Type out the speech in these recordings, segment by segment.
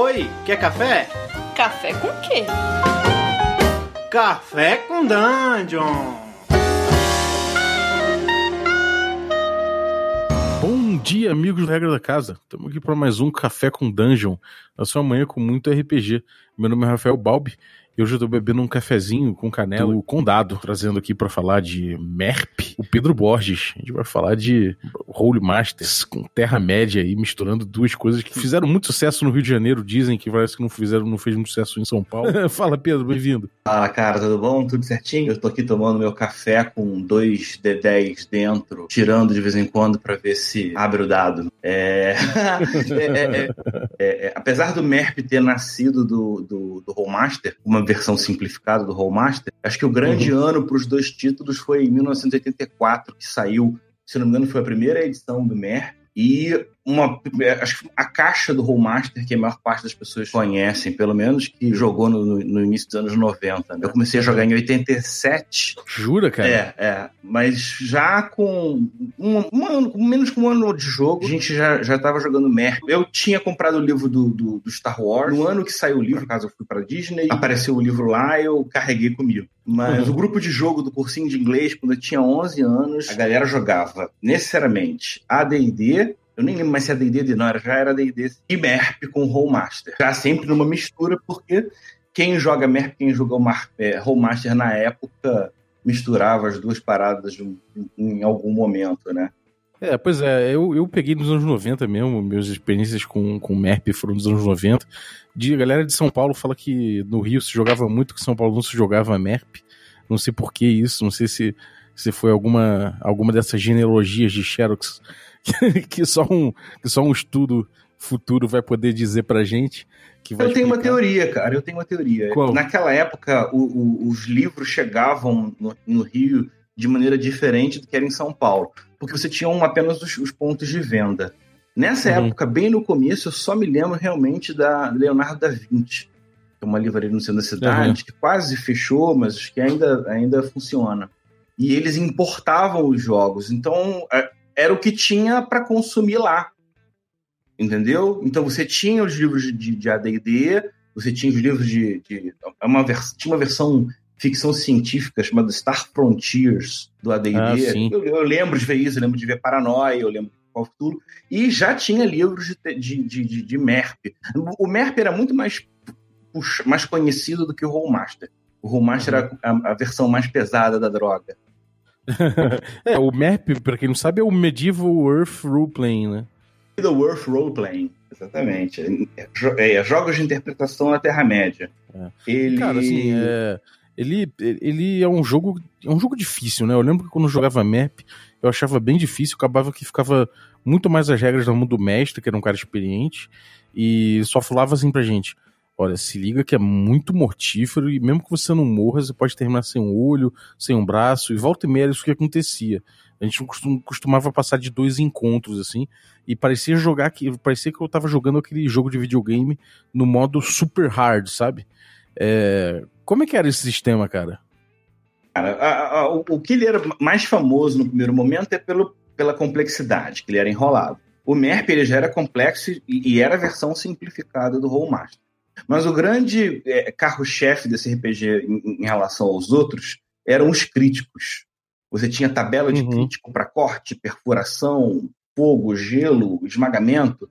Oi, quer café? Café com quê? Café com Dungeon! Bom dia, amigos do Regra da Casa. Estamos aqui para mais um Café com Dungeon, a sua manhã com muito RPG. Meu nome é Rafael Balbi e hoje eu tô bebendo um cafezinho com canela do Condado, trazendo aqui para falar de MERP, o Pedro Borges. A gente vai falar de Holy Masters com Terra-média aí, misturando duas coisas que fizeram muito sucesso no Rio de Janeiro, dizem que parece que não fizeram, não fez muito sucesso em São Paulo. Fala, Pedro, bem-vindo. Fala, cara, tudo bom? Tudo certinho? Eu tô aqui tomando meu café com dois D10 dentro, tirando de vez em quando para ver se abre o dado. É... é, é, é... apesar do MERP ter nascido do, do, do Rollmaster, uma versão simplificada do Rollmaster, acho que o grande uhum. ano para os dois títulos foi em 1984, que saiu, se não me engano, foi a primeira edição do MER, e uma, acho que a caixa do Rollmaster, que a maior parte das pessoas conhecem, pelo menos, que jogou no, no início dos anos 90. Né? Eu comecei a jogar em 87. Jura, cara? É, é. Mas já com um, um ano, menos que um ano de jogo, a gente já, já tava jogando Mer. Eu tinha comprado o livro do, do, do, Star Wars. No ano que saiu o livro, caso eu fui pra Disney, apareceu o livro lá eu carreguei comigo. Mas uhum. o grupo de jogo do cursinho de inglês, quando eu tinha 11 anos, a galera jogava necessariamente AD&D, eu nem lembro mais se é D&D não, era, já era D&D e MERP com Rollmaster. Já sempre numa mistura, porque quem joga MERP, quem jogou é, Rollmaster na época, misturava as duas paradas em, em algum momento, né? É, pois é, eu, eu peguei nos anos 90 mesmo, minhas experiências com, com MERP foram nos anos 90. De, a galera de São Paulo fala que no Rio se jogava muito, que São Paulo não se jogava MERP. Não sei por que isso, não sei se, se foi alguma, alguma dessas genealogias de Xerox que, só um, que só um estudo futuro vai poder dizer pra gente. Que eu explicar. tenho uma teoria, cara, eu tenho uma teoria. Qual? Naquela época, o, o, os livros chegavam no, no, Rio de maneira diferente do que era em São Paulo, porque você tinha um, apenas os, os, pontos de venda. Nessa uhum. época, bem no começo, eu só me lembro realmente da Leonardo da Vinci, que é uma livraria no centro da cidade, uhum. que quase fechou, mas que ainda, ainda funciona. E eles importavam os jogos. Então, era o que tinha para consumir lá. Entendeu? Então você tinha os livros de, de AD&D, você tinha os livros de... de é uma vers, tinha uma versão ficção científica chamada Star Frontiers do AD&D. Ah, eu, eu, lembro de ver isso, eu lembro de ver Paranoia, eu lembro de Call of Duty, e já tinha livros de, de, de, de, MERP. O MERP era muito mais, mais conhecido do que o Rollmaster. O Rollmaster uhum. era a, a versão mais pesada da droga. é, o MERP, pra quem não sabe, é o Medieval Earth Role Playing, né? Medieval Earth Role Playing, exatamente. É, é, jogos de interpretação na Terra-média. É. Ele... Cara, assim, é... ele, ele é um jogo é um jogo difícil, né? Eu lembro que quando eu jogava MERP, eu achava bem difícil, acabava que ficava muito mais as regras mão do mestre, que era um cara experiente, e só falava assim pra gente Olha, se liga que é muito mortífero e mesmo que você não morra, você pode terminar sem um olho, sem um braço, e volta e meia isso que acontecia. A gente costumava passar de dois encontros, assim, e parecia jogar que parecia que eu tava jogando aquele jogo de videogame no modo super hard, sabe? É... Como é que era esse sistema, cara? Cara, a, a, o, o que ele era mais famoso no primeiro momento é pelo, pela complexidade, que ele era enrolado. O MERP ele já era complexo e, e era a versão simplificada do Rollmaster. Mas o grande é, carro-chefe desse RPG em, em, relação aos outros eram os críticos. Você tinha tabela de uhum. crítico para corte, perfuração, fogo, gelo, esmagamento,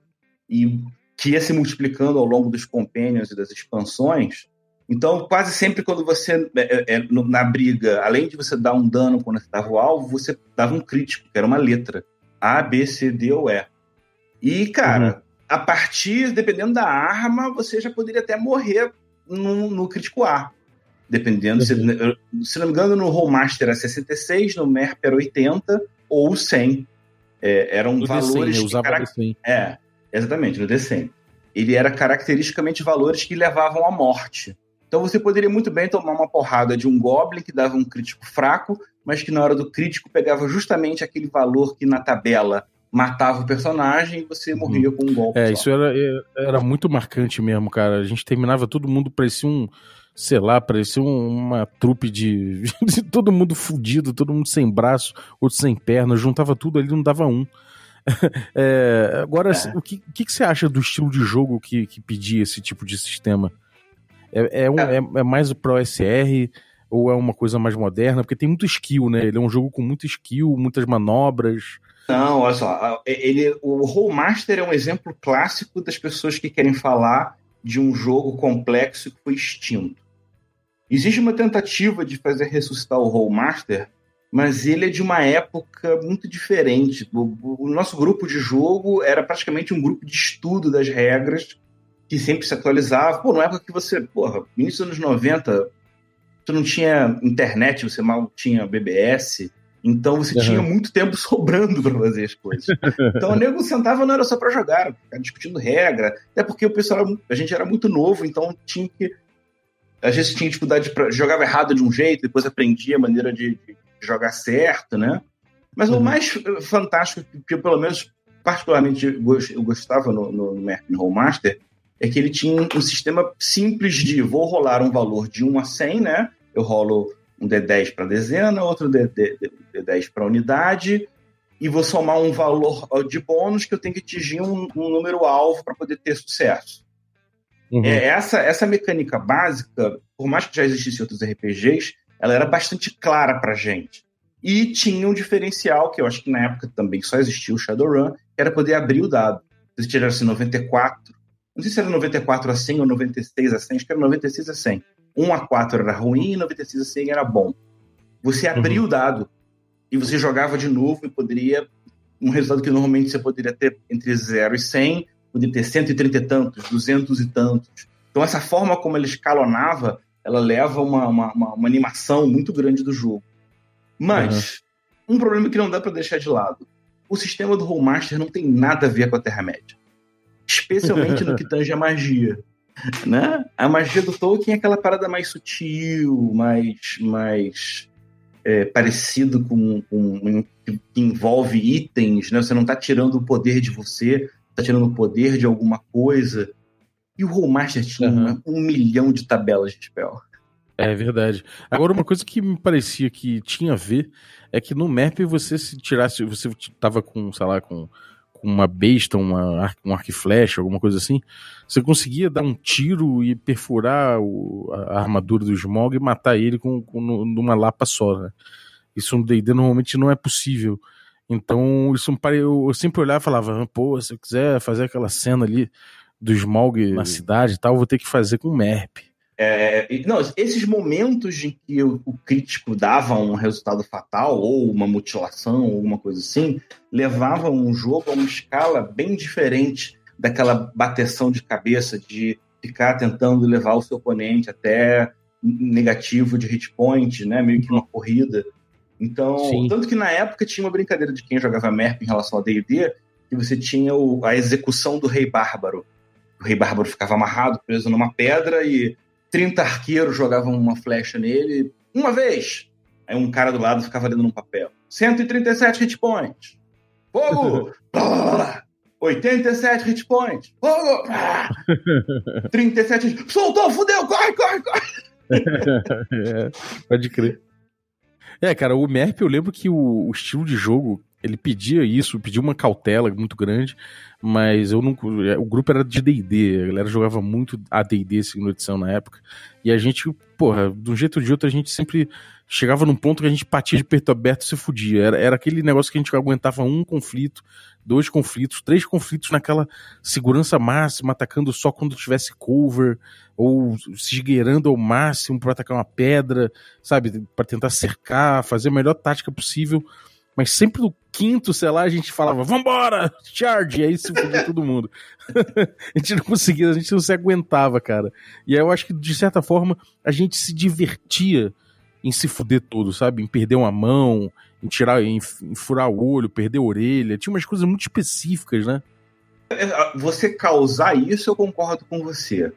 e que ia se multiplicando ao longo dos companions e das expansões. Então, quase sempre quando você, é, é, na briga, além de você dar um dano quando você dava o alvo, você dava um crítico, que era uma letra. A, B, C, D ou E. E, cara, uhum a partir, dependendo da arma, você já poderia até morrer no, no crítico A. Dependendo, se, uhum. se, não me engano, no Rollmaster era 66, no Merp era 80 ou 100. É, eram no valores. D100, usava carac... D100. É, exatamente, no D100. Ele era caracteristicamente valores que levavam à morte. Então você poderia muito bem tomar uma porrada de um Goblin que dava um crítico fraco, mas que na hora do crítico pegava justamente aquele valor que na tabela matava o personagem e você uhum. morria com um golpe. É, só. isso era, era muito marcante mesmo, cara. A gente terminava todo mundo, parecia um, sei lá, parecia uma trupe de, de todo mundo fudido, todo mundo sem braço, outro sem perna, juntava tudo ali não dava um. é, agora, é. o, que, o que, você acha do estilo de jogo que, que pedia esse tipo de sistema? É, é, um, é. é, é mais pro SR ou é uma coisa mais moderna? Porque tem muito skill, né? Ele é um jogo com muito skill, muitas manobras. Não, olha só, ele, o Rollmaster é um exemplo clássico das pessoas que querem falar de um jogo complexo que foi extinto. Existe uma tentativa de fazer ressuscitar o Rollmaster, mas ele é de uma época muito diferente. O, o, nosso grupo de jogo era praticamente um grupo de estudo das regras que sempre se atualizava. Pô, numa época que você, porra, início dos anos 90, você não tinha internet, você mal tinha BBS, então você uhum. tinha muito tempo sobrando para fazer as coisas. Então o nego sentava não era só para jogar, ficar discutindo regra, até porque o pessoal era, a gente era muito novo, então tinha que às vezes tinha dificuldade para jogava errado de um jeito, depois aprendia a maneira de, de jogar certo, né? Mas uhum. o mais fantástico que eu, pelo menos particularmente eu gostava no, no, no Mercury Rollmaster é que ele tinha um sistema simples de vou rolar um valor de 1 a 100, né? Eu rolo um D10 para dezena, outro D10 para unidade, e vou somar um valor de bônus que eu tenho que atingir um, um número alvo para poder ter sucesso. Uhum. É, essa, essa mecânica básica, por mais que já existissem outros RPGs, ela era bastante clara para gente. E tinha um diferencial, que eu acho que na época também só existia o Shadowrun, que era poder abrir o dado. Se tirasse 94, não sei se era 94 a 100 ou 96 a 100, acho que era 96 a 100. 1 a 4 era ruim e 96 a 100 era bom. Você abria uhum. o dado e você jogava de novo e poderia. Um resultado que normalmente você poderia ter entre 0 e 100, poderia ter 130 e tantos, 200 e tantos. Então, essa forma como ele escalonava, ela leva uma, uma, uma, uma animação muito grande do jogo. Mas, uhum. um problema que não dá para deixar de lado: o sistema do Rollmaster não tem nada a ver com a Terra-média. Especialmente no que tange a magia né? A magia do Tolkien é aquela parada mais sutil, mais, mais é, parecido com, com que envolve itens, né? Você não está tirando o poder de você, está tirando o poder de alguma coisa. E o Rollmaster tinha uhum. um milhão de tabelas de spell. É verdade. Agora, uma coisa que me parecia que tinha a ver é que no map você se tirasse, você tava com, sei lá, com com uma besta, uma, um arco e flecha, alguma coisa assim, você conseguia dar um tiro e perfurar o, a armadura do Smog e matar ele com, com numa lapa só, né? Isso no D&D normalmente não é possível. Então, isso eu sempre olhava e falava, pô, se eu quiser fazer aquela cena ali do Smog na cidade e tal, vou ter que fazer com MERP. É, não, esses momentos em que o, o, crítico dava um resultado fatal, ou uma mutilação, ou alguma coisa assim, levavam um jogo a uma escala bem diferente daquela bateção de cabeça de ficar tentando levar o seu oponente até negativo de hit point, né? Meio que uma corrida. Então, Sim. tanto que na época tinha uma brincadeira de quem jogava MERP em relação a D&D, que você tinha o, a execução do Rei Bárbaro. O Rei Bárbaro ficava amarrado, preso numa pedra e 30 arqueiros jogavam uma flecha nele uma vez. Aí um cara do lado ficava lendo num papel. 137 hit points. Fogo! 87 hit points. Fogo! 37 hit... Soltou, fudeu! Corre, corre, corre! é, pode crer. É, cara, o MERP eu lembro que o, o estilo de jogo ele pedia isso, pedia uma cautela muito grande, mas eu não. É, o grupo era de DD, a galera jogava muito ADD, segunda edição na época, e a gente, porra, de um jeito ou de outro, a gente sempre chegava num ponto que a gente batia de peito aberto e se fudia. Era, era aquele negócio que a gente aguentava um conflito, dois conflitos, três conflitos naquela segurança máxima, atacando só quando tivesse cover, ou se esgueirando ao máximo para atacar uma pedra, sabe, para tentar cercar, fazer a melhor tática possível mas sempre no quinto, sei lá, a gente falava, vambora, charge, e aí se fudia todo mundo. a gente não conseguia, a gente não se aguentava, cara. E aí eu acho que, de certa forma, a gente se divertia em se fuder todo, sabe? Em perder uma mão, em tirar, em, em furar o olho, perder a orelha. Tinha umas coisas muito específicas, né? É, você causar isso, eu concordo com você.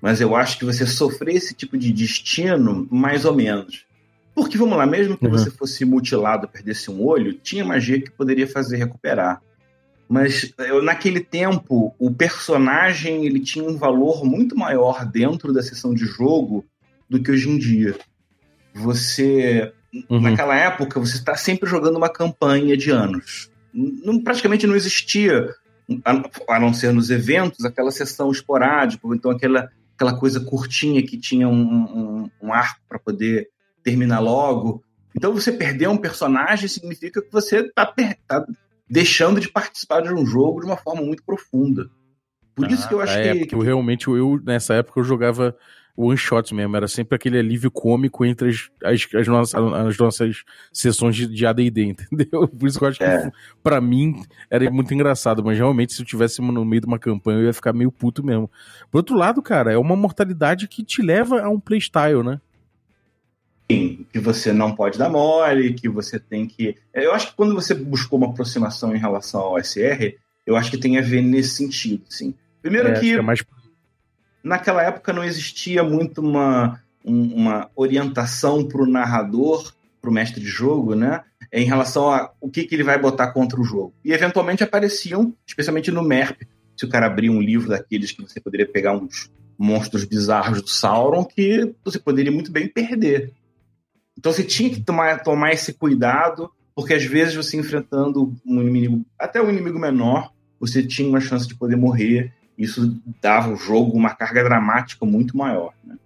Mas eu acho que você sofrer esse tipo de destino, mais ou menos. Porque, vamos lá, mesmo que uhum. você fosse mutilado, perdesse um olho, tinha magia que poderia fazer recuperar. Mas eu, naquele tempo, o personagem ele tinha um valor muito maior dentro da sessão de jogo do que hoje em dia. Você, uhum. naquela época, você está sempre jogando uma campanha de anos. não, praticamente não existia, a, não ser nos eventos, aquela sessão esporádica, ou então aquela, aquela coisa curtinha que tinha um, um, um arco para poder terminar logo. Então, você perder um personagem significa que você está tá deixando de participar de um jogo de uma forma muito profunda. Por ah, isso que eu acho é, que. Eu realmente, eu, nessa época, eu jogava one shot mesmo, era sempre aquele alívio cômico entre as, as, as, nossas, as nossas sessões de, de ADD, entendeu? Por isso que eu acho é. que pra mim era muito engraçado, mas realmente se eu tivesse no meio de uma campanha eu ia ficar meio puto mesmo. Por outro lado, cara, é uma mortalidade que te leva a um playstyle, né? Sim, que você não pode dar mole, que você tem que. Eu acho que quando você buscou uma aproximação em relação ao SR, eu acho que tem a ver nesse sentido, sim. Primeiro é, que. É mais naquela época não existia muito uma, uma orientação para o narrador, para o mestre de jogo, né? Em relação a o que, que ele vai botar contra o jogo. E eventualmente apareciam, especialmente no MERP, se o cara abrir um livro daqueles que você poderia pegar uns monstros bizarros do Sauron, que você poderia muito bem perder. Então você tinha que tomar, tomar esse cuidado, porque às vezes você enfrentando um inimigo, até um inimigo menor, você tinha uma chance de poder morrer isso dava ao jogo uma carga dramática muito maior. Né?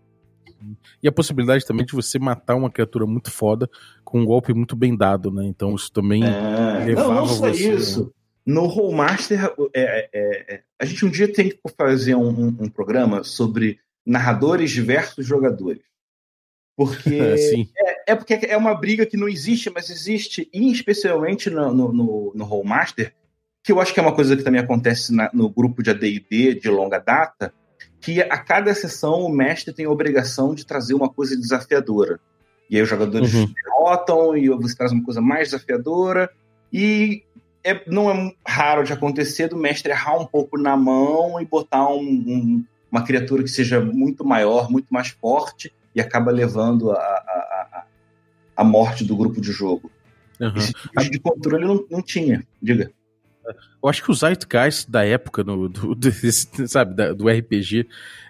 E a possibilidade também de você matar uma criatura muito foda com um golpe muito bem dado, né? Então isso também é... levava não, não só você... isso. No Rollmaster, é, é, é, a gente um dia tem que fazer um, um, um programa sobre narradores versus jogadores. Porque é, é, porque é uma briga que não existe, mas existe, e especialmente no, no, no, no Rollmaster, que eu acho que é uma coisa que também acontece na, no grupo de AD&D de longa data, que a cada sessão o mestre tem a obrigação de trazer uma coisa desafiadora. E aí os jogadores uhum. derrotam e você traz uma coisa mais desafiadora. E é, não é raro de acontecer do mestre errar um pouco na mão e botar um, um, uma criatura que seja muito maior, muito mais forte e acaba levando a, a, a, morte do grupo de jogo. Uhum. Esse tipo de controle não, não tinha, diga. Eu acho que o Zeitgeist da época, no, do, desse, sabe, da, do RPG,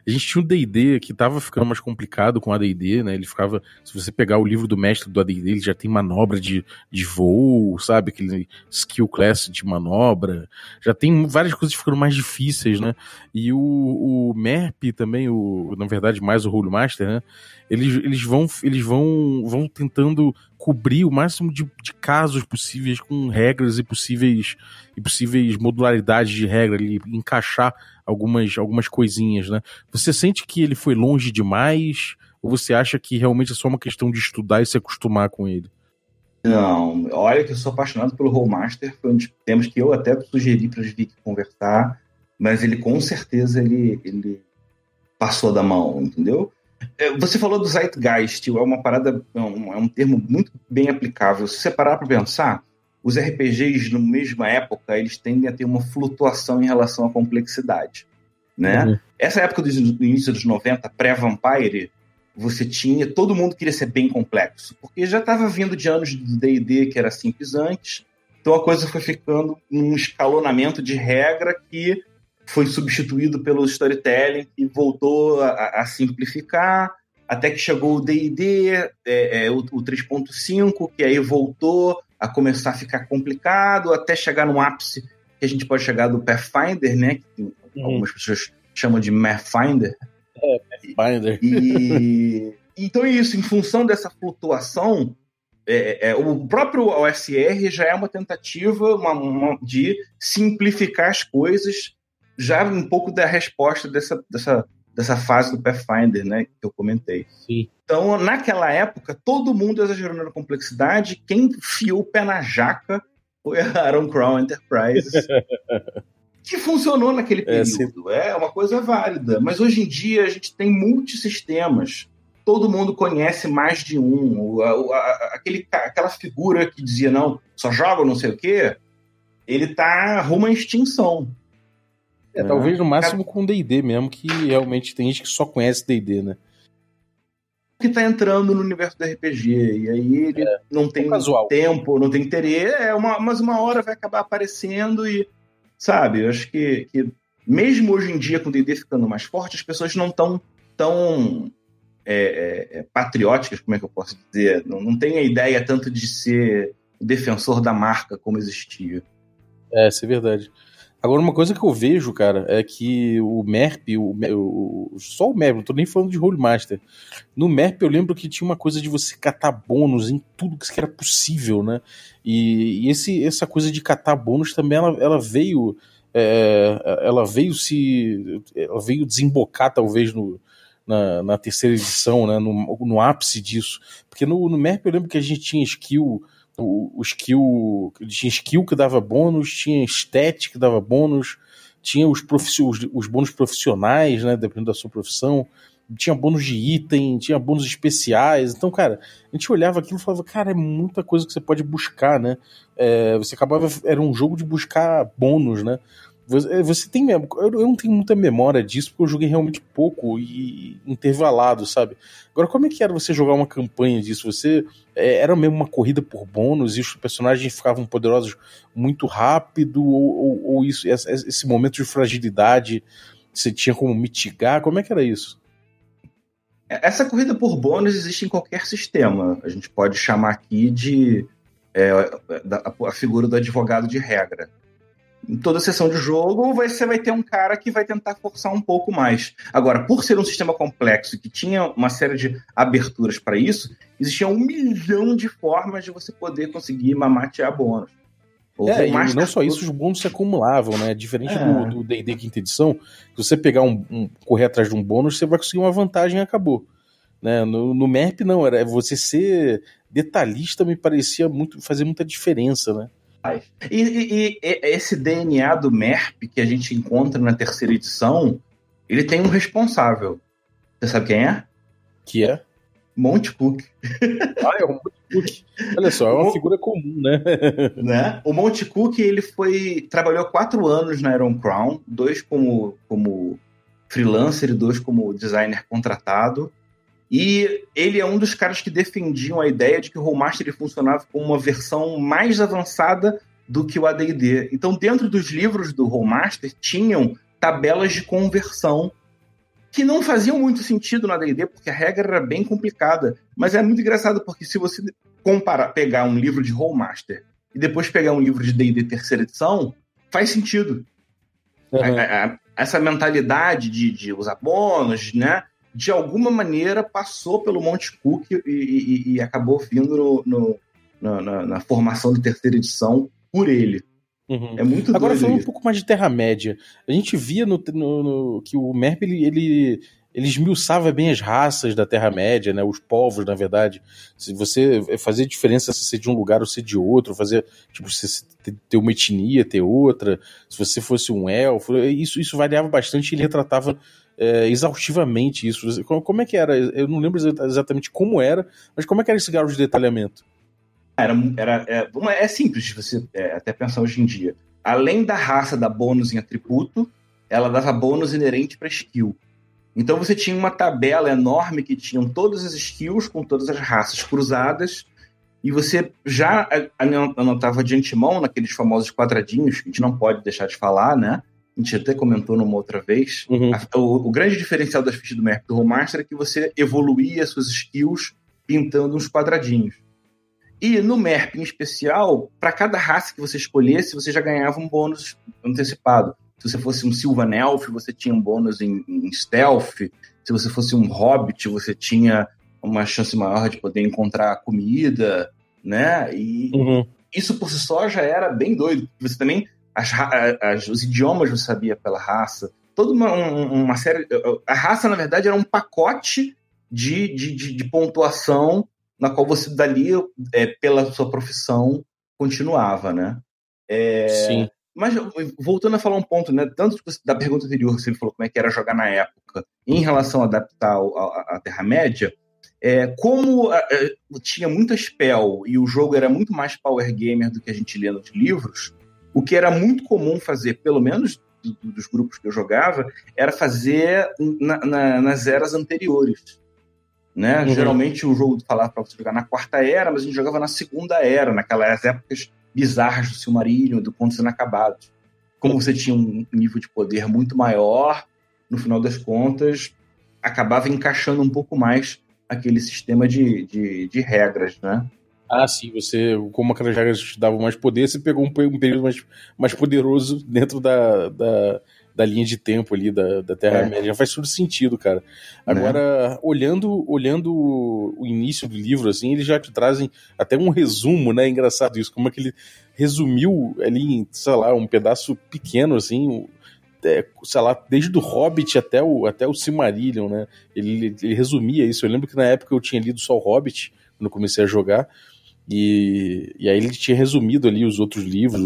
a gente tinha um D&D que tava ficando mais complicado com a D&D, né? Ele ficava, se você pegar o livro do mestre do AD&D, ele já tem manobra de, de voo, sabe? Aquele skill class de manobra. Já tem várias coisas ficando mais difíceis, né? E o, o MERP também, o, na verdade, mais o Rule Master, né? Eles, eles vão, eles vão, vão tentando cobrir o máximo de, de casos possíveis com regras e possíveis, e possíveis modularidades de regra ali, encaixar algumas, algumas coisinhas, né? Você sente que ele foi longe demais? Ou você acha que realmente é só uma questão de estudar e se acostumar com ele? Não, olha que eu sou apaixonado pelo Rollmaster, foi um dos temas que eu até sugeri para os Vic conversar, mas ele com certeza ele, ele passou da mão, entendeu? É, você falou do Zeitgeist, é uma parada, é um, é um termo muito bem aplicável. Se você parar para pensar, os RPGs, na mesma época, eles tendem a ter uma flutuação em relação à complexidade. Né? Uhum. Essa época do, do início dos 90, pré-Vampire, você tinha. Todo mundo queria ser bem complexo, porque já estava vindo de anos de DD que era simples antes, então a coisa foi ficando num escalonamento de regra que foi substituído pelo storytelling e voltou a, a simplificar, até que chegou o D&D, é, é, o, o 3.5, que aí voltou a começar a ficar complicado, até chegar no ápice que a gente pode chegar do Pathfinder, né? Que uhum. algumas pessoas chamam de Mathfinder. É, Pathfinder. E, então é isso, em função dessa flutuação, é, é, o próprio OSR já é uma tentativa uma, uma, de simplificar as coisas já um pouco da resposta dessa, dessa, dessa fase do Pathfinder, né, que eu comentei. Sim. Então, naquela época, todo mundo exagerou na complexidade. Quem fiou o pé na jaca foi a Aaron Crown Enterprises. que funcionou naquele é, período. É, é uma coisa válida. Mas hoje em dia a gente tem multisistemas. Todo mundo conhece mais de um. O, a, a, aquele, aquela figura que dizia, não, só joga não sei o quê, ele tá rumo à extinção. É, talvez no máximo com D&D mesmo, que realmente tem gente que só conhece D&D, né? Que tá entrando no universo do RPG, e aí ele é, não tem casual. tempo, não tem interesse, é uma, mas uma hora vai acabar aparecendo e, sabe, eu acho que, que mesmo hoje em dia, com o D&D ficando mais forte, as pessoas não estão tão, é, é, é, patrióticas, como é que eu posso dizer? Não, não tem a ideia tanto de ser defensor da marca como existia. É, isso é verdade. Agora, uma coisa que eu vejo, cara, é que o MERP, o, o, só o MERP, não tô nem falando de Rollmaster. No MERP eu lembro que tinha uma coisa de você catar bônus em tudo que era possível, né? E, e esse, essa coisa de catar bônus também, ela, ela veio. É, ela veio se. Ela veio desembocar, talvez, no, na, na terceira edição, né? No, no ápice disso. Porque no, no MERP eu lembro que a gente tinha skill o, o skill. Tinha skill que dava bônus, tinha stat que dava bônus, tinha os, os, os bônus profissionais, né? Dependendo da sua profissão. Tinha bônus de item, tinha bônus especiais. Então, cara, a gente olhava aquilo e falava, cara, é muita coisa que você pode buscar, né? É, você acabava. Era um jogo de buscar bônus, né? Você, você tem. Eu não tenho muita memória disso, porque eu joguei realmente pouco e intervalado, sabe? Agora, como é que era você jogar uma campanha disso? Você. É, era mesmo uma corrida por bônus e os personagens ficavam poderosos muito rápido? Ou, ou, ou isso, esse momento de fragilidade você tinha como mitigar? Como é que era isso? Essa corrida por bônus existe em qualquer sistema. A gente pode chamar aqui de é, a figura do advogado de regra em toda sessão de jogo, você vai ter um cara que vai tentar forçar um pouco mais. Agora, por ser um sistema complexo que tinha uma série de aberturas para isso, existia um milhão de formas de você poder conseguir mamatear bônus. É, e não só isso, os bônus se acumulavam, né? Diferente é. do D&D quinta edição, se você pegar um, um, correr atrás de um bônus, você vai conseguir uma vantagem e acabou. Né? No, no MERP não, era você ser detalhista me parecia muito fazer muita diferença, né? E, e, e, esse DNA do MERP que a gente encontra na terceira edição, ele tem um responsável. Você sabe quem é? Que é? Monte Cook. Ah, é o Monte Cook. Olha só, é uma o, figura comum, né? né? O Monte Cook, ele foi. trabalhou quatro anos na Iron Crown, dois como, como freelancer e dois como designer contratado. E ele é um dos caras que defendiam a ideia de que o Rollmaster funcionava como uma versão mais avançada do que o AD&D. Então, dentro dos livros do Rollmaster, tinham tabelas de conversão que não faziam muito sentido no AD&D, porque a regra era bem complicada. Mas é muito engraçado, porque se você comparar, pegar um livro de Rollmaster e depois pegar um livro de D&D terceira edição, faz sentido. Uhum. A, a, essa mentalidade de, de usar bônus, né? De alguma maneira passou pelo Monte Cook e, e, e acabou vindo no, no, na, na, formação da terceira edição por ele. Uhum. É muito Agora falando um pouco mais de Terra-média, a gente via no, no, que o Merp ele, ele, ele esmiuçava bem as raças da Terra-média, né, os povos, na verdade. Se você fazia diferença se ser de um lugar ou ser de outro, fazer, tipo, se ter uma etnia, ter outra, se você fosse um elfo, isso, isso variava bastante e ele retratava é, exaustivamente isso. Como é que era? Eu não lembro exatamente como era, mas como é que era esse grau de detalhamento? Era, era, é, é simples você é, até pensar hoje em dia. Além da raça da bônus em atributo, ela dava bônus inerente para skill. Então você tinha uma tabela enorme que tinham todas as skills com todas as raças cruzadas e você já anotava de antemão naqueles famosos quadradinhos que a gente não pode deixar de falar, né? A gente até comentou numa outra vez, uhum. a, o, o, grande diferencial das fichas do Merp do Rollmaster é que você evoluía suas skills pintando uns quadradinhos. E no MERP em especial, para cada raça que você escolhesse, você já ganhava um bônus antecipado. Se você fosse um Sylvan Elf, você tinha um bônus em, em Stealth. Se você fosse um Hobbit, você tinha uma chance maior de poder encontrar comida, né? E uhum. isso por si só já era bem doido. Você também as, as, os idiomas você sabia pela raça, toda uma, uma série. A raça, na verdade, era um pacote de, de, de, de pontuação na qual você dali, é, pela sua profissão, continuava, né? É, Sim. Mas voltando a falar um ponto, né? Tanto da pergunta anterior, você falou como é que era jogar na época, em relação a adaptar a, Terra-média, é, como a, tinha muita spell e o jogo era muito mais power gamer do que a gente lê nos livros, o que era muito comum fazer, pelo menos dos grupos que eu jogava, era fazer na, na, nas eras anteriores. Né? Uhum. Geralmente o jogo falava para você jogar na quarta era, mas a gente jogava na segunda era, naquelas épocas bizarras do Silmarillion, do Contos Inacabados. Como você tinha um nível de poder muito maior, no final das contas, acabava encaixando um pouco mais aquele sistema de, de, de regras, né? Ah, sim, você, como aquelas regras te davam mais poder, você pegou um, um período mais, mais poderoso dentro da, da, da linha de tempo ali da, da Terra-média. É. Faz todo sentido, cara. Agora, né? olhando, olhando o início do livro, assim, eles já te trazem até um resumo, né? Engraçado isso, como é que ele resumiu ali sei lá, um pedaço pequeno, assim, é, sei lá, desde o Hobbit até o, até o Silmarillion, né? Ele, ele resumia isso. Eu lembro que na época eu tinha lido só o Hobbit, quando comecei a jogar. E, e aí ele tinha resumido ali os outros livros,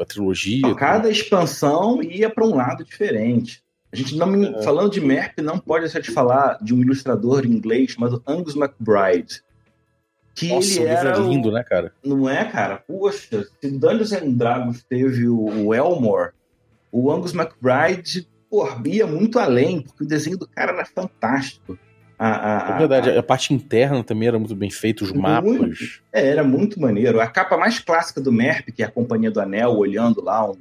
a trilogia. Cada expansão ia para um lado diferente. A gente não é. falando de Merp não pode deixar de falar de um ilustrador inglês chamado Angus MacBride. Que Nossa, ele o livro é lindo, né, cara? Não é, cara? Poxa, se Dungeons and Dragons teve o Elmore, o Angus MacBride, porra, ia muito além, porque o desenho do cara era fantástico. A, a, é verdade, a, a, parte interna também era muito bem feita, os mapas. Muito, é, era muito maneiro. A capa mais clássica do Merp, que é a Companhia do Anel, olhando lá um,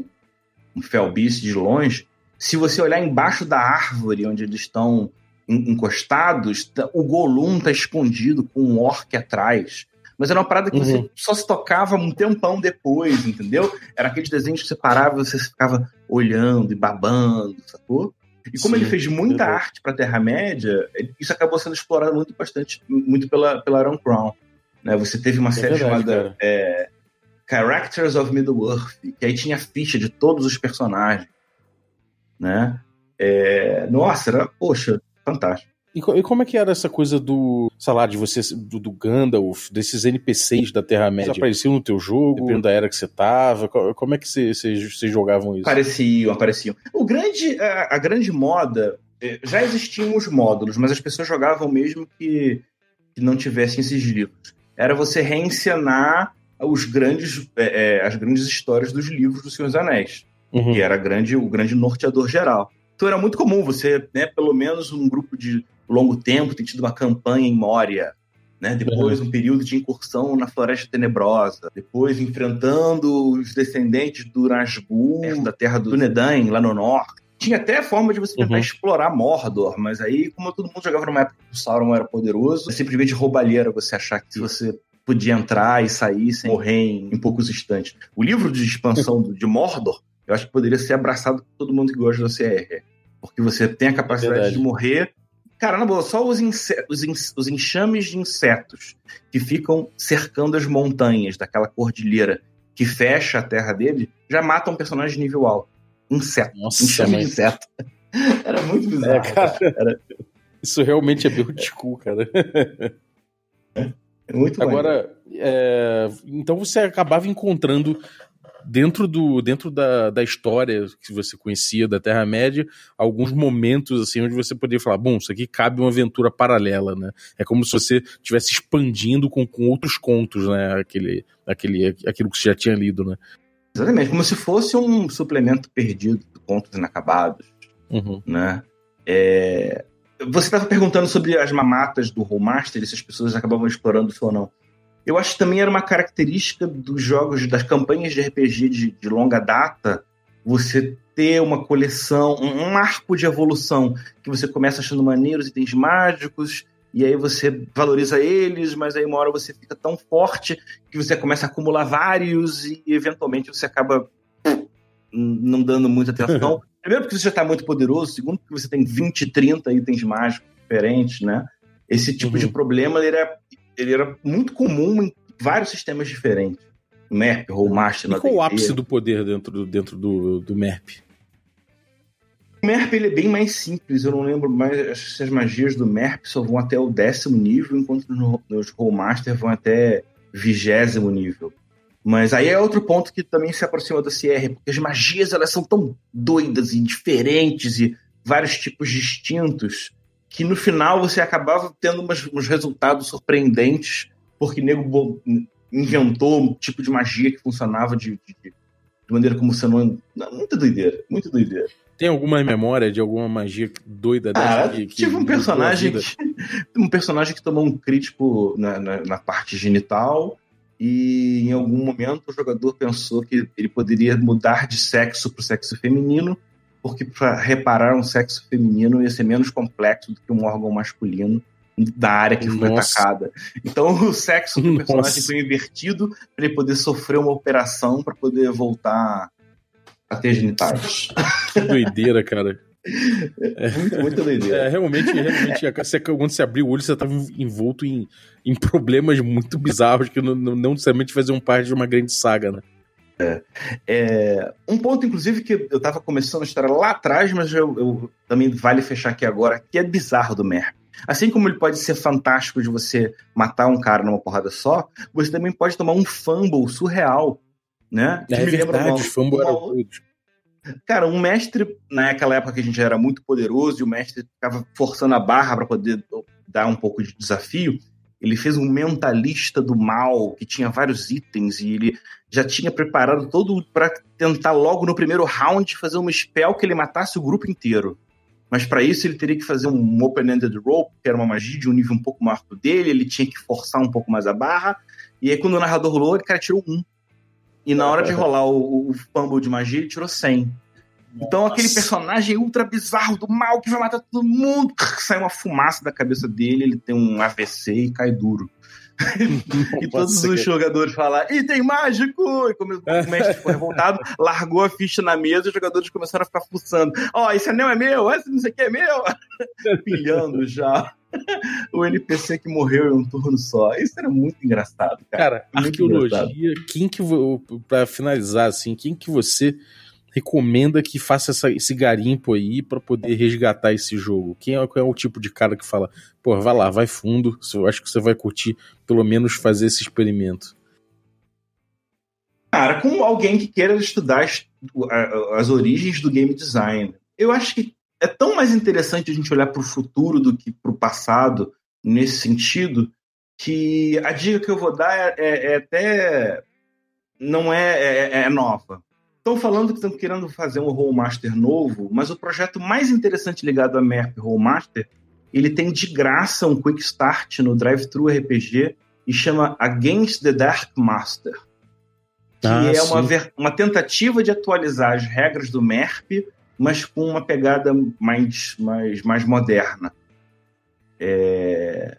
um Felbice de longe, se você olhar embaixo da árvore onde eles estão encostados, tá, o Golum tá escondido com um orc atrás. Mas era uma parada que uhum. você só se tocava um tempão depois, entendeu? Era aqueles desenhos que você parava e você ficava olhando e babando, sacou? E como Sim, ele fez muita arte para a Terra-média, isso acabou sendo explorado muito bastante, muito pela, pela Aaron Crown. Né? Você teve uma é série verdade, chamada é, Characters of Middle-earth, que aí tinha ficha de todos os personagens. Né? É, nossa, era, poxa, fantástico. E, e, como é que era essa coisa do, sei lá, de você, do, do Gandalf, desses NPCs da Terra-média? Apareciam no teu jogo, dependendo da era que você tava? Como é que vocês jogavam isso? Apareciam, apareciam. O grande, a, a, grande moda, é, já existiam os módulos, mas as pessoas jogavam mesmo que, que não tivessem esses livros. Era você reencenar os grandes, é, as grandes histórias dos livros do Senhor dos Anéis, uhum. que era grande, o grande norteador geral. Então era muito comum você, né, pelo menos um grupo de longo tempo, tem tido uma campanha em Moria, né? Depois uhum. um período de incursão na Floresta Tenebrosa, depois enfrentando os descendentes do Nazgûl, da terra do Nedain, lá no norte. Tinha até a forma de você tentar uhum. explorar Mordor, mas aí, como todo mundo jogava numa época que o Sauron era poderoso, é simplesmente roubalheira você achar que você podia entrar e sair sem morrer em, em poucos instantes. O livro de expansão de Mordor, eu acho que poderia ser abraçado por todo mundo que gosta da CR. Porque você tem a capacidade Verdade. de morrer Cara, na boa, só os, os, os enxames de insetos que ficam cercando as montanhas daquela cordilheira que fecha a terra dele já matam um personagem de nível alto. Inseto. Nossa, enxame de inseto. Era muito bizarro. É, cara. Era... Isso realmente é build school, cara. É muito Agora, é... então você acabava encontrando dentro do dentro da, da história que você conhecia da Terra-média, alguns momentos assim onde você poderia falar, bom, isso aqui cabe uma aventura paralela, né? É como se você estivesse expandindo com, com outros contos, né? Aquele, aquele, aquilo que você já tinha lido, né? Exatamente, como se fosse um suplemento perdido de contos inacabados, uhum. né? É... Você estava perguntando sobre as mamatas do Rollmaster, se as pessoas acabavam explorando isso ou não. Eu acho que também era uma característica dos jogos, das campanhas de RPG de, de longa data, você ter uma coleção, um, um, arco de evolução, que você começa achando maneiros itens mágicos, e aí você valoriza eles, mas aí uma hora você fica tão forte que você começa a acumular vários e eventualmente você acaba não dando muita atenção. Primeiro porque você já está muito poderoso, segundo porque você tem 20, 30 itens mágicos diferentes, né? Esse tipo uhum. de problema ele é ele era muito comum em vários sistemas diferentes. MERP, Rollmaster... E qual o ápice do poder dentro do, dentro do, do MERP? O MERP ele é bem mais simples, eu não lembro mais se as magias do MERP só vão até o décimo nível, enquanto nos Rollmaster vão até vigésimo nível. Mas aí é outro ponto que também se aproxima da CR, porque as magias elas são tão doidas e diferentes e vários tipos distintos que no final você acabava tendo umas, uns resultados surpreendentes, porque nego inventou um tipo de magia que funcionava de, de, de maneira como você não. Muita doideira, muito doideira. Tem alguma memória de alguma magia doida dessa? Ah, que, que tive um personagem que, um personagem que tomou um crítico na, na, na, parte genital e em algum momento o jogador pensou que ele poderia mudar de sexo para o sexo feminino porque para reparar um sexo feminino ia ser menos complexo do que um órgão masculino. da área que foi Nossa. atacada. Então o sexo do personagem Nossa. foi invertido para ele poder sofrer uma operação para poder voltar a ter genitais. Que doideira, cara. É, muito, muito doideira. É, realmente, realmente, quando você abriu o olho, você estava envolto em, em problemas muito bizarros que não, não necessariamente faziam parte de uma grande saga, né? É, é, um ponto, inclusive, que eu estava começando a história lá atrás, mas eu, eu, também vale fechar aqui agora, que é bizarro do Merp. Assim como ele pode ser fantástico de você matar um cara numa porrada só, você também pode tomar um fumble surreal, né? É, me verdade, uma, fumble uma, era Cara, um mestre, naquela época que a gente já era muito poderoso e o mestre ficava forçando a barra para poder dar um pouco de desafio, ele fez um mentalista do mal que tinha vários itens e ele já tinha preparado todo para tentar logo no primeiro round fazer uma spell que ele matasse o grupo inteiro. Mas para isso ele teria que fazer um open-ended rope, que era uma magia de um nível um pouco maior que o dele, ele tinha que forçar um pouco mais a barra. E aí quando o narrador rolou, ele cara tirou um. E na hora de rolar o, o fumble de magia, ele tirou 100. Então Nossa. aquele personagem ultra bizarro do mal que vai matar todo mundo, sai uma fumaça da cabeça dele, ele tem um AVC e cai duro. e todos os jogadores falam, item mágico! E como o mestre ficou revoltado, largou a ficha na mesa e os jogadores começaram a ficar fuçando. Ó, oh, esse anel é meu, esse não sei o que é meu! Pilhando já o NPC que morreu em um turno só. Isso era muito engraçado, cara. Cara, arqueologia, engraçado. quem que, pra finalizar, assim, quem que você recomenda que faça essa, esse garimpo aí para poder resgatar esse jogo? Quem é, qual é o tipo de cara que fala, pô, vai lá, vai fundo, eu acho que você vai curtir pelo menos fazer esse experimento? Cara, com alguém que queira estudar as, origens do game design. Eu acho que é tão mais interessante a gente olhar para o futuro do que para o passado nesse sentido que a dica que eu vou dar é, é, é até não é, é, é nova. Estão falando que estão querendo fazer um Rollmaster novo, mas o projeto mais interessante ligado a MERP Rollmaster, ele tem de graça um Quick Start no Drive-Thru RPG e chama Against the Dark Master. Que ah, é uma, uma tentativa de atualizar as regras do MERP, mas com uma pegada mais, mais, mais moderna. É...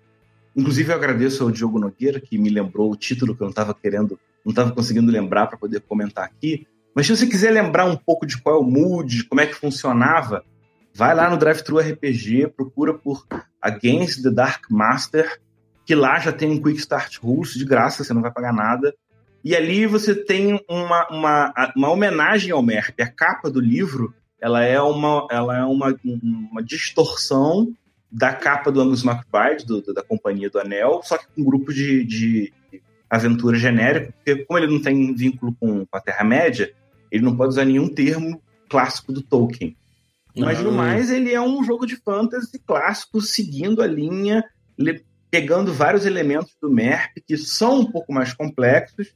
Inclusive, eu agradeço ao Diogo Nogueira, que me lembrou o título que eu não estava querendo, não estava conseguindo lembrar para poder comentar aqui, mas se você quiser lembrar um pouco de qual é o mood, como é que funcionava, vai lá no Drive-Thru RPG, procura por Against the Dark Master, que lá já tem um Quick Start Rules de graça, você não vai pagar nada. E ali você tem uma, uma, uma homenagem ao Merp. A capa do livro ela é uma, ela é uma, uma distorção da capa do Angus MacBride, do, da Companhia do Anel, só que com um grupo de, de aventura genérico, porque como ele não tem vínculo com a Terra-média, ele não pode usar nenhum termo clássico do Tolkien. Mas no mais, ele é um jogo de fantasy clássico, seguindo a linha, pegando vários elementos do MERP que são um pouco mais complexos,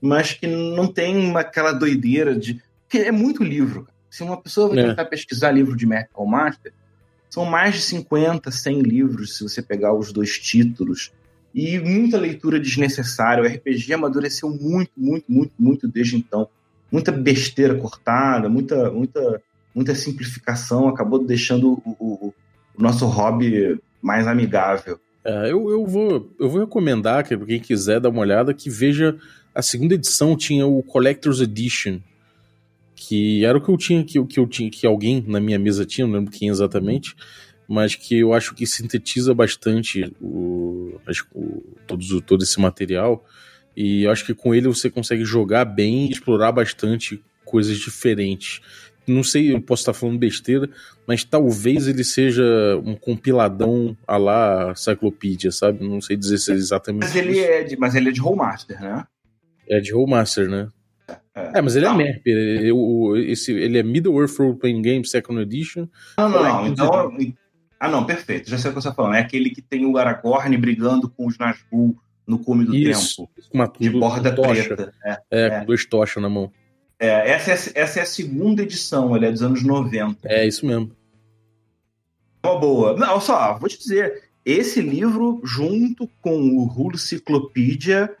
mas que não tem aquela doideira de. Porque é muito livro. Se uma pessoa vai é. tentar pesquisar livro de MERP ou Master, são mais de 50, 100 livros se você pegar os dois títulos. E muita leitura desnecessária. O RPG amadureceu muito, muito, muito, muito desde então muita besteira cortada, muita, muita, muita simplificação, acabou deixando o, o, o nosso hobby mais amigável. É, eu, eu, vou, eu vou recomendar que quem quiser dar uma olhada que veja a segunda edição tinha o Collector's Edition que era o que eu tinha que, que eu tinha que alguém na minha mesa tinha, não lembro quem exatamente, mas que eu acho que sintetiza bastante o, o todo, todo esse material e eu acho que com ele você consegue jogar bem e explorar bastante coisas diferentes. Não sei, eu posso estar falando besteira, mas talvez ele seja um compiladão a lá Cyclopedia, sabe? Não sei dizer se é exatamente mas ele É de, mas ele é de Rollmaster, né? É de Rollmaster, né? É, é mas ele é não. é MERP. Ele, esse, ele é Middle Earth Role Playing Game Second Edition. Não, não, não. Então, ah, não, perfeito. Já sei o que você está falando. É aquele que tem o Aragorn brigando com os Nazgûl no cume do isso, tempo. Uma, de borda tocha. preta. É, é, é, com dois tochas na mão. É, essa, é, essa é a segunda edição, ele é dos anos 90. É, isso mesmo. Uma boa. Não, só, vou te dizer, esse livro, junto com o Rule Ciclopédia,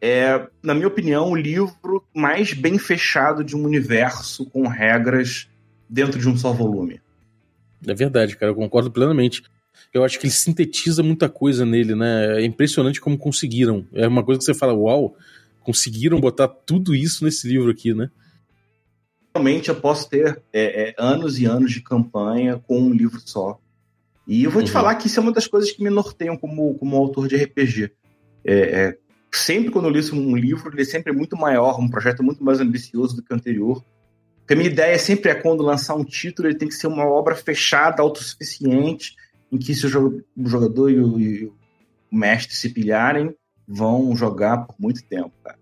é, na minha opinião, o livro mais bem fechado de um universo com regras dentro de um só volume. É verdade, cara, eu concordo plenamente. Eu acho que ele sintetiza muita coisa nele, né? É impressionante como conseguiram. É uma coisa que você fala, uau, conseguiram botar tudo isso nesse livro aqui, né? Realmente eu posso ter é, é, anos e anos de campanha com um livro só. E eu vou te uhum. falar que isso é uma das coisas que me norteiam como, como autor de RPG. É, é, sempre quando eu li um livro, ele é sempre muito maior, um projeto muito mais ambicioso do que o anterior. Porque a minha ideia sempre é quando lançar um título, ele tem que ser uma obra fechada, autossuficiente, em que se o jogador e o, e o mestre se pilharem, vão jogar por muito tempo, cara.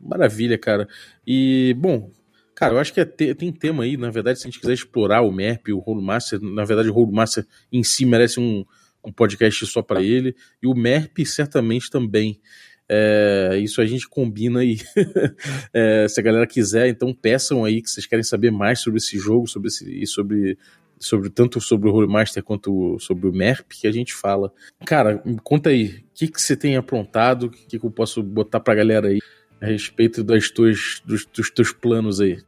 Maravilha, cara. E, bom, Cara, eu acho que é te, tem tema aí, na verdade, se a gente quiser explorar o MERP, o Rollmaster, na verdade o Rollmaster em si merece um, um podcast só para ele, e o MERP certamente também. É, isso a gente combina aí. é, se a galera quiser, então peçam aí que vocês querem saber mais sobre esse jogo, sobre esse, e sobre, sobre tanto sobre o Rollmaster quanto sobre o MERP que a gente fala. Cara, conta aí, o que, que você tem aprontado, o que, que eu posso botar pra galera aí a respeito das tuas, dos, dos teus planos aí?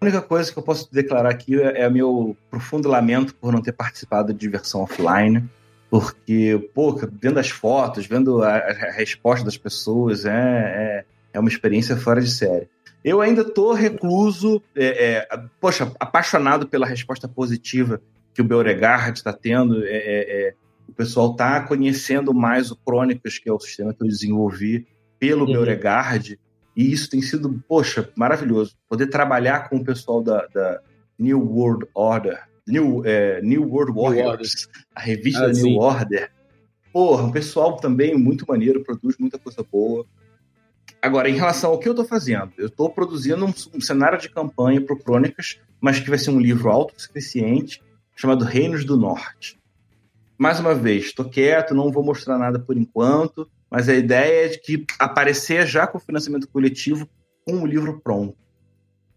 A única coisa que eu posso declarar aqui é, o meu profundo lamento por não ter participado de versão offline, porque, pô, vendo as fotos, vendo a, a resposta das pessoas, é, é, é, uma experiência fora de série. Eu ainda tô recluso, é, é, poxa, apaixonado pela resposta positiva que o Beauregard está tendo. É, é, é, o pessoal tá conhecendo mais o Crônicas, que é o sistema que eu desenvolvi, pelo uhum. Beauregard. E isso tem sido, poxa, maravilhoso. Poder trabalhar com o pessoal da, da New World Order, New, é, New World Warriors, New a revista ah, da New Order. Porra, um pessoal também muito maneiro, produz muita coisa boa. Agora, em relação ao que eu estou fazendo, eu estou produzindo um, um, cenário de campanha para o Crônicas, mas que vai ser um livro autossuficiente, chamado Reinos do Norte. Mais uma vez, estou quieto, não vou mostrar nada por enquanto, mas a ideia é de que aparecer já com o financiamento coletivo com o livro pronto.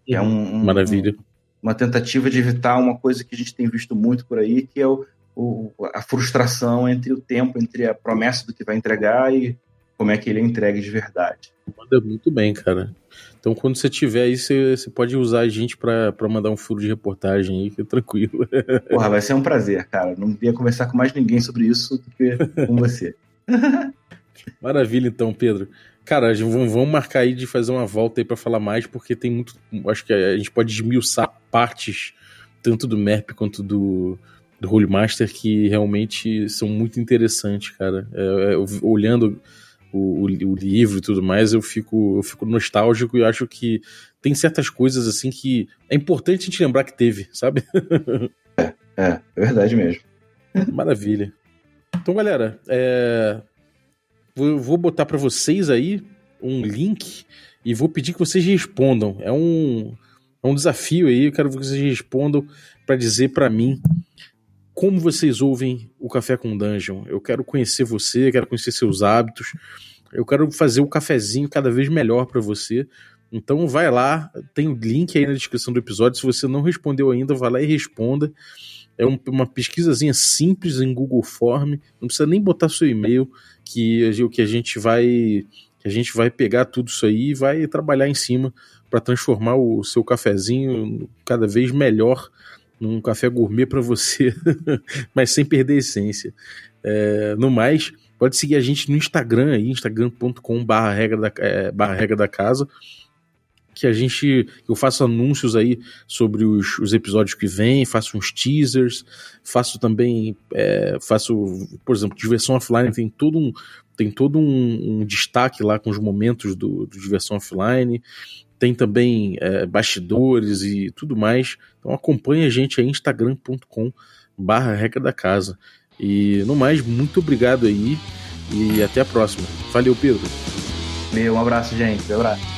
É um, um Maravilha. uma tentativa de evitar uma coisa que a gente tem visto muito por aí, que é o, o, a frustração entre o tempo, entre a promessa do que vai entregar e como é que ele é entregue de verdade. Manda muito bem, cara. Então, quando você tiver aí, você, você pode usar a gente para mandar um furo de reportagem aí, que é tranquilo. Porra, vai ser um prazer, cara. Não queria conversar com mais ninguém sobre isso do que com você. Maravilha, então, Pedro. Cara, vamos marcar aí de fazer uma volta aí para falar mais, porque tem muito. Acho que a gente pode esmiuçar partes, tanto do MERP quanto do, do Master, que realmente são muito interessantes, cara. É, é, olhando o, o, o, livro e tudo mais, eu fico, eu fico nostálgico e acho que tem certas coisas assim que é importante a gente lembrar que teve, sabe? é, é, é verdade mesmo. Maravilha. Então, galera, é, Vou, vou botar para vocês aí um link e vou pedir que vocês respondam. É um, é um desafio aí, eu quero que vocês respondam para dizer para mim como vocês ouvem o Café com Dungeon. Eu quero conhecer você, quero conhecer seus hábitos. Eu quero fazer o cafezinho cada vez melhor para você. Então vai lá, tem o link aí na descrição do episódio. Se você não respondeu ainda, vai lá e responda. É um, uma pesquisazinha simples em Google Form, não precisa nem botar seu e-mail, que o que a gente vai a gente vai pegar tudo isso aí e vai trabalhar em cima para transformar o seu cafezinho cada vez melhor num café gourmet para você, mas sem perder a essência. É, no mais, pode seguir a gente no Instagram aí, da, é, barra regra da casa que a gente eu faço anúncios aí sobre os, os episódios que vêm, faço uns teasers, faço também é, faço, por exemplo, diversão offline tem todo um tem todo um, um destaque lá com os momentos do, do diversão offline, tem também é, bastidores e tudo mais. Então acompanhe a gente aí instagram.com barra regra da casa. E no mais, muito obrigado aí e até a próxima. Valeu, Pedro. Meu, um abraço, gente. Um abraço.